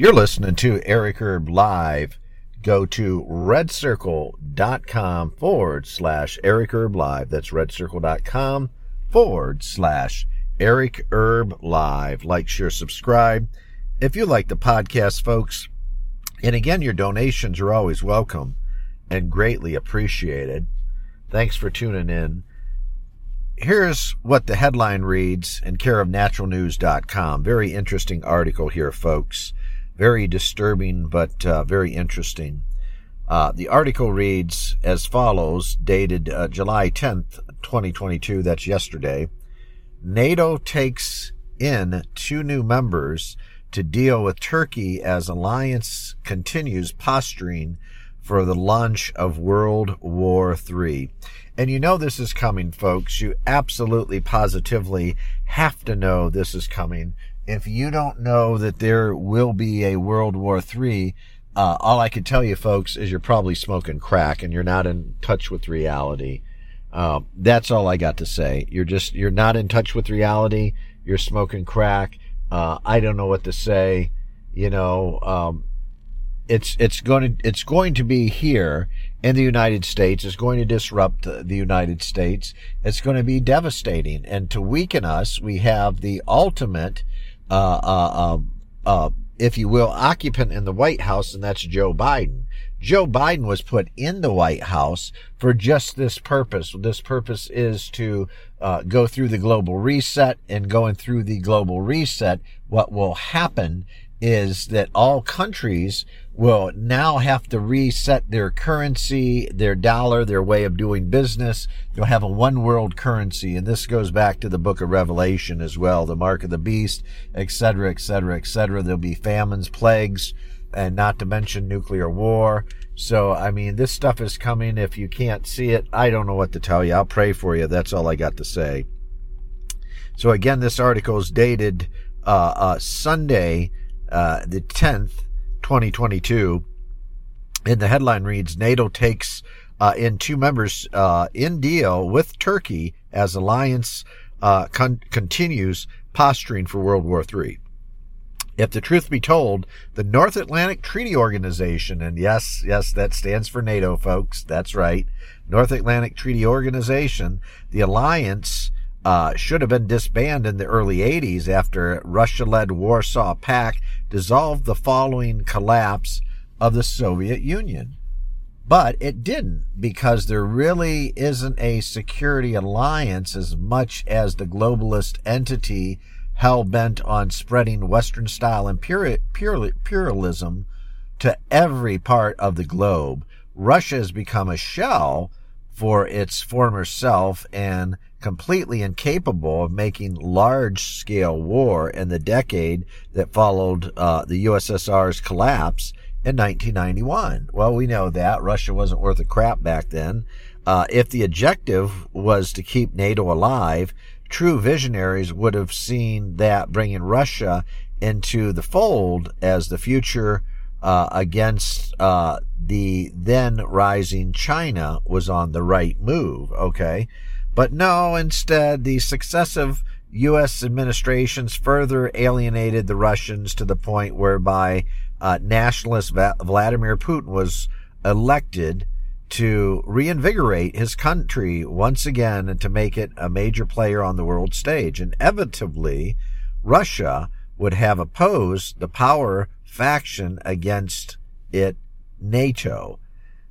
You're listening to Eric Erb Live. Go to redcircle.com forward slash Eric Erb Live. That's redcircle.com forward slash Eric Erb Live. Like, share, subscribe. If you like the podcast, folks, and again, your donations are always welcome and greatly appreciated. Thanks for tuning in. Here's what the headline reads in care of naturalnews.com. Very interesting article here, folks. Very disturbing, but uh, very interesting. Uh, the article reads as follows, dated uh, July 10th, 2022. That's yesterday. NATO takes in two new members to deal with Turkey as alliance continues posturing for the launch of World War III. And you know this is coming, folks. You absolutely positively have to know this is coming. If you don't know that there will be a World War III, uh, all I can tell you, folks, is you're probably smoking crack and you're not in touch with reality. Uh, that's all I got to say. You're just, you're not in touch with reality. You're smoking crack. Uh, I don't know what to say. You know, um, it's it's going to it's going to be here in the United States. It's going to disrupt the United States. It's going to be devastating, and to weaken us, we have the ultimate, uh, uh, um, uh, if you will, occupant in the White House, and that's Joe Biden. Joe Biden was put in the White House for just this purpose. This purpose is to uh, go through the global reset, and going through the global reset, what will happen is that all countries will now have to reset their currency, their dollar, their way of doing business. You'll have a one world currency. And this goes back to the book of Revelation as well, the mark of the beast, etc., etc., etc. There'll be famines, plagues, and not to mention nuclear war. So, I mean, this stuff is coming. If you can't see it, I don't know what to tell you. I'll pray for you. That's all I got to say. So again, this article is dated uh, uh, Sunday, uh, the 10th, 2022. And the headline reads NATO takes uh, in two members uh, in deal with Turkey as alliance uh, con- continues posturing for World War III. If the truth be told, the North Atlantic Treaty Organization, and yes, yes, that stands for NATO, folks. That's right. North Atlantic Treaty Organization, the alliance uh, should have been disbanded in the early 80s after Russia led Warsaw Pact dissolved the following collapse of the Soviet Union. But it didn't because there really isn't a security alliance as much as the globalist entity hell bent on spreading Western style imperialism to every part of the globe. Russia has become a shell for its former self and completely incapable of making large scale war in the decade that followed uh, the USSR's collapse in 1991. Well, we know that Russia wasn't worth a crap back then. Uh, if the objective was to keep NATO alive, true visionaries would have seen that bringing Russia into the fold as the future uh, against uh, the then rising China was on the right move. Okay. But no, instead, the successive U.S. administrations further alienated the Russians to the point whereby uh, nationalist Vladimir Putin was elected to reinvigorate his country once again and to make it a major player on the world stage. Inevitably, Russia would have opposed the power faction against it, NATO.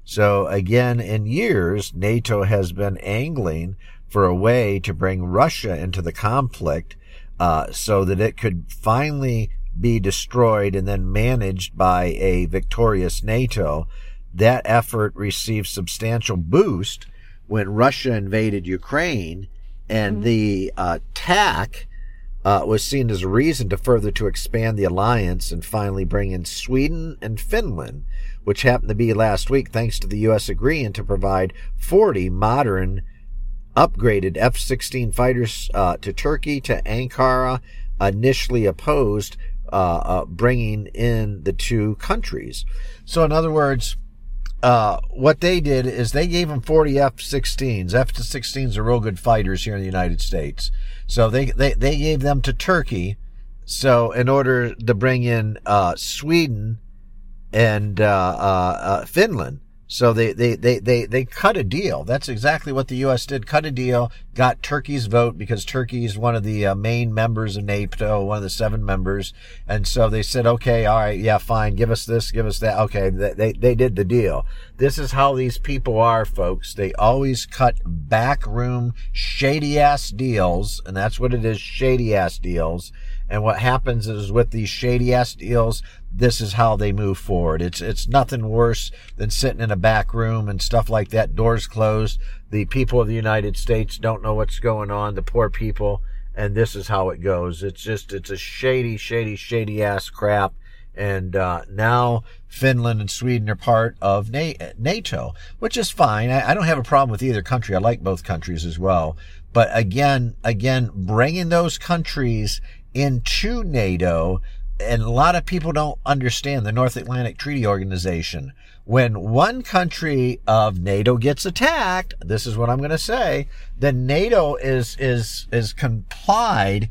So again, in years, NATO has been angling for a way to bring Russia into the conflict uh, so that it could finally be destroyed and then managed by a victorious NATO. That effort received substantial boost when Russia invaded Ukraine and mm-hmm. the uh, attack uh, was seen as a reason to further to expand the alliance and finally bring in Sweden and Finland, which happened to be last week thanks to the U.S. agreeing to provide 40 modern upgraded F-16 fighters uh, to Turkey, to Ankara, initially opposed uh, uh, bringing in the two countries. So, in other words, uh, what they did is they gave them 40 F-16s. F-16s are real good fighters here in the United States. So they, they, they gave them to Turkey. So in order to bring in, uh, Sweden and, uh, uh Finland. So they, they, they, they, they cut a deal. That's exactly what the U.S. did. Cut a deal, got Turkey's vote because Turkey is one of the uh, main members of NATO, one of the seven members. And so they said, okay, all right, yeah, fine. Give us this, give us that. Okay. They, they did the deal. This is how these people are, folks. They always cut backroom shady ass deals. And that's what it is. Shady ass deals. And what happens is with these shady ass deals, this is how they move forward. It's it's nothing worse than sitting in a back room and stuff like that, doors closed. The people of the United States don't know what's going on, the poor people, and this is how it goes. It's just it's a shady, shady, shady ass crap. And uh, now Finland and Sweden are part of NATO, which is fine. I, I don't have a problem with either country. I like both countries as well. But again, again, bringing those countries into NATO and a lot of people don't understand the North Atlantic Treaty Organization. When one country of NATO gets attacked, this is what I'm going to say, then NATO is, is, is complied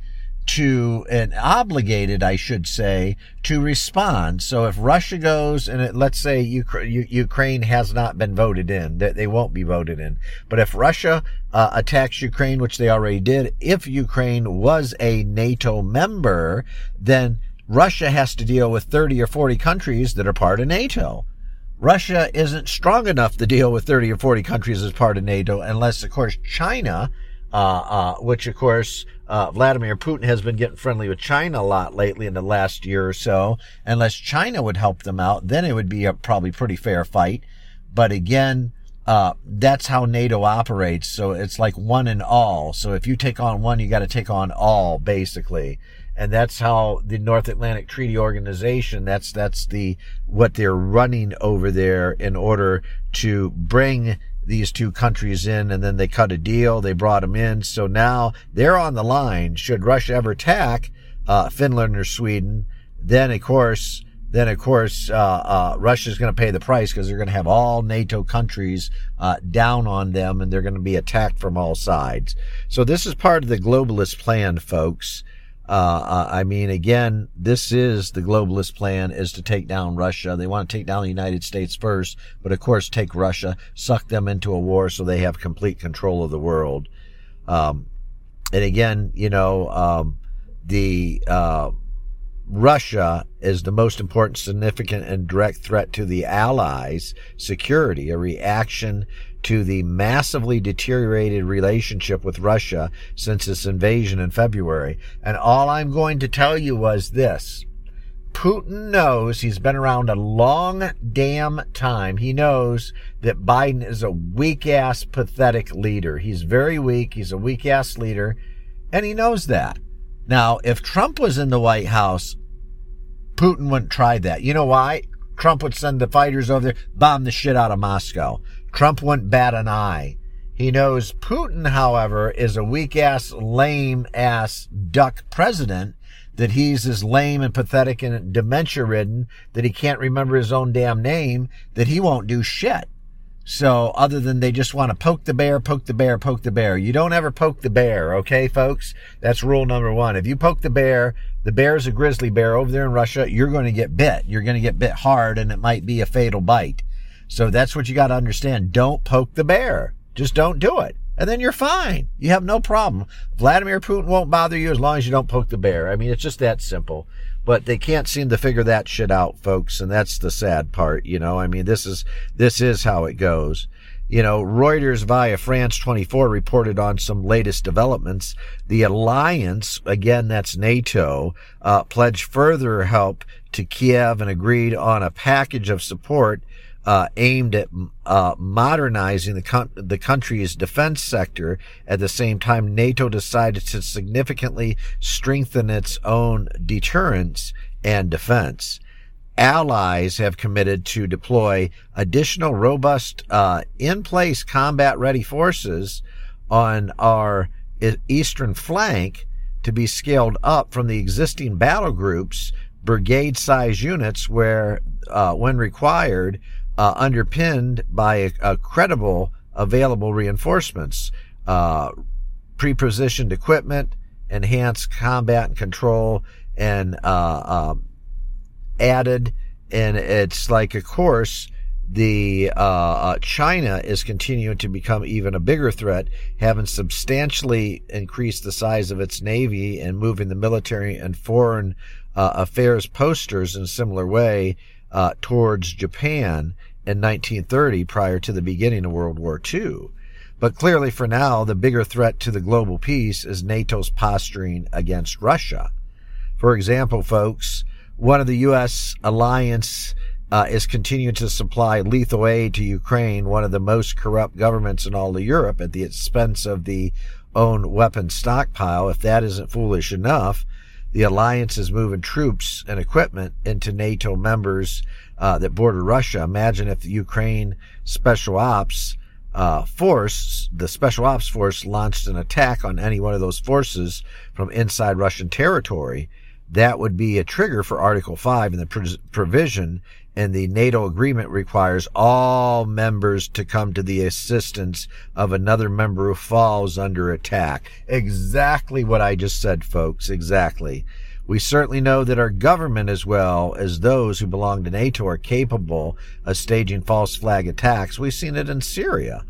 to and obligated, I should say, to respond. So if Russia goes and it, let's say Ukraine has not been voted in, that they won't be voted in. But if Russia uh, attacks Ukraine, which they already did, if Ukraine was a NATO member, then Russia has to deal with 30 or 40 countries that are part of NATO. Russia isn't strong enough to deal with 30 or 40 countries as part of NATO unless, of course, China, uh, uh, which, of course, uh, Vladimir Putin has been getting friendly with China a lot lately in the last year or so. Unless China would help them out, then it would be a probably pretty fair fight. But again, uh, that's how NATO operates. So it's like one and all. So if you take on one, you got to take on all, basically and that's how the North Atlantic Treaty Organization that's that's the what they're running over there in order to bring these two countries in and then they cut a deal they brought them in so now they're on the line should Russia ever attack uh, Finland or Sweden then of course then of course uh, uh, Russia's going to pay the price because they're going to have all NATO countries uh, down on them and they're going to be attacked from all sides. So this is part of the globalist plan, folks. Uh, uh, I mean, again, this is the globalist plan is to take down Russia. They want to take down the United States first, but of course, take Russia, suck them into a war so they have complete control of the world. Um, and again, you know, um, the, uh, Russia is the most important, significant, and direct threat to the Allies' security, a reaction to the massively deteriorated relationship with Russia since its invasion in February. And all I'm going to tell you was this. Putin knows he's been around a long damn time. He knows that Biden is a weak ass, pathetic leader. He's very weak. He's a weak ass leader. And he knows that. Now, if Trump was in the White House, Putin wouldn't try that. You know why? Trump would send the fighters over there, bomb the shit out of Moscow. Trump wouldn't bat an eye. He knows Putin, however, is a weak ass, lame ass duck president, that he's as lame and pathetic and dementia ridden that he can't remember his own damn name, that he won't do shit. So other than they just want to poke the bear, poke the bear, poke the bear. You don't ever poke the bear, okay, folks? That's rule number one. If you poke the bear, the bear is a grizzly bear over there in Russia, you're going to get bit. You're going to get bit hard and it might be a fatal bite. So that's what you got to understand. Don't poke the bear. Just don't do it. And then you're fine. You have no problem. Vladimir Putin won't bother you as long as you don't poke the bear. I mean, it's just that simple but they can't seem to figure that shit out, folks. And that's the sad part, you know. I mean, this is, this is how it goes. You know, Reuters via France 24 reported on some latest developments. The alliance, again, that's NATO, uh, pledged further help to Kiev and agreed on a package of support uh, aimed at uh, modernizing the, the country's defense sector. At the same time, NATO decided to significantly strengthen its own deterrence and defense. Allies have committed to deploy additional robust, uh, in place combat ready forces on our eastern flank to be scaled up from the existing battle groups, brigade size units where, uh, when required, uh, underpinned by a, a, credible available reinforcements, uh, pre-positioned equipment, enhanced combat and control, and uh, um, added. And it's like, of course, the uh, uh, China is continuing to become even a bigger threat, having substantially increased the size of its navy and moving the military and foreign uh, affairs posters in a similar way uh, towards Japan in 1930 prior to the beginning of World War II. But clearly, for now, the bigger threat to the global peace is NATO's posturing against Russia. For example, folks, one of the U.S. alliance uh, is continuing to supply lethal aid to Ukraine, one of the most corrupt governments in all of Europe, at the expense of the own weapon stockpile. If that isn't foolish enough, the alliance is moving troops and equipment into NATO members uh, that border Russia. Imagine if the Ukraine Special Ops uh, Force, the Special Ops Force, launched an attack on any one of those forces from inside Russian territory. That would be a trigger for Article 5 and the provision and the NATO agreement requires all members to come to the assistance of another member who falls under attack. Exactly what I just said, folks. Exactly. We certainly know that our government, as well as those who belong to NATO, are capable of staging false flag attacks. We've seen it in Syria.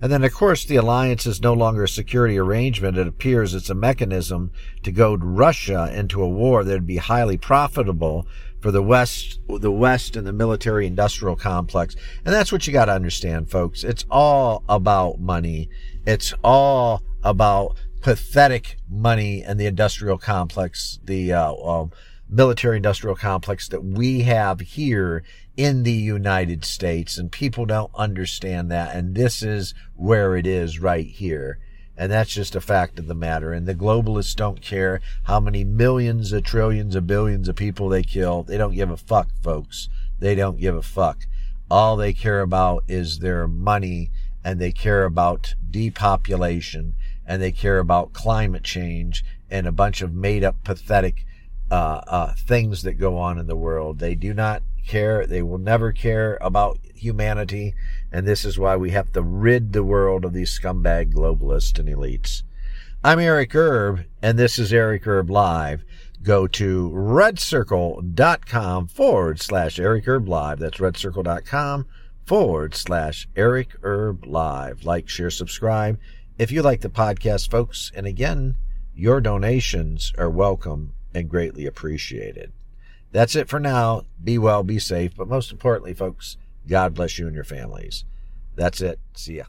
And then, of course, the alliance is no longer a security arrangement. It appears it's a mechanism to goad Russia into a war that would be highly profitable for the West, the West and the military industrial complex. And that's what you got to understand, folks. It's all about money. It's all about pathetic money and the industrial complex, the uh, uh, military industrial complex that we have here in the United States. And people don't understand that. And this is where it is right here. And that's just a fact of the matter. And the globalists don't care how many millions of trillions of billions of people they kill. They don't give a fuck, folks. They don't give a fuck. All they care about is their money and they care about depopulation and they care about climate change and a bunch of made up pathetic uh, uh, things that go on in the world. They do not care. They will never care about humanity. And this is why we have to rid the world of these scumbag globalists and elites. I'm Eric Erb, and this is Eric Erb Live. Go to redcircle.com forward slash Eric Erb Live. That's redcircle.com forward slash Eric Erb Live. Like, share, subscribe if you like the podcast, folks. And again, your donations are welcome and greatly appreciated. That's it for now. Be well, be safe, but most importantly, folks, God bless you and your families. That's it. See ya.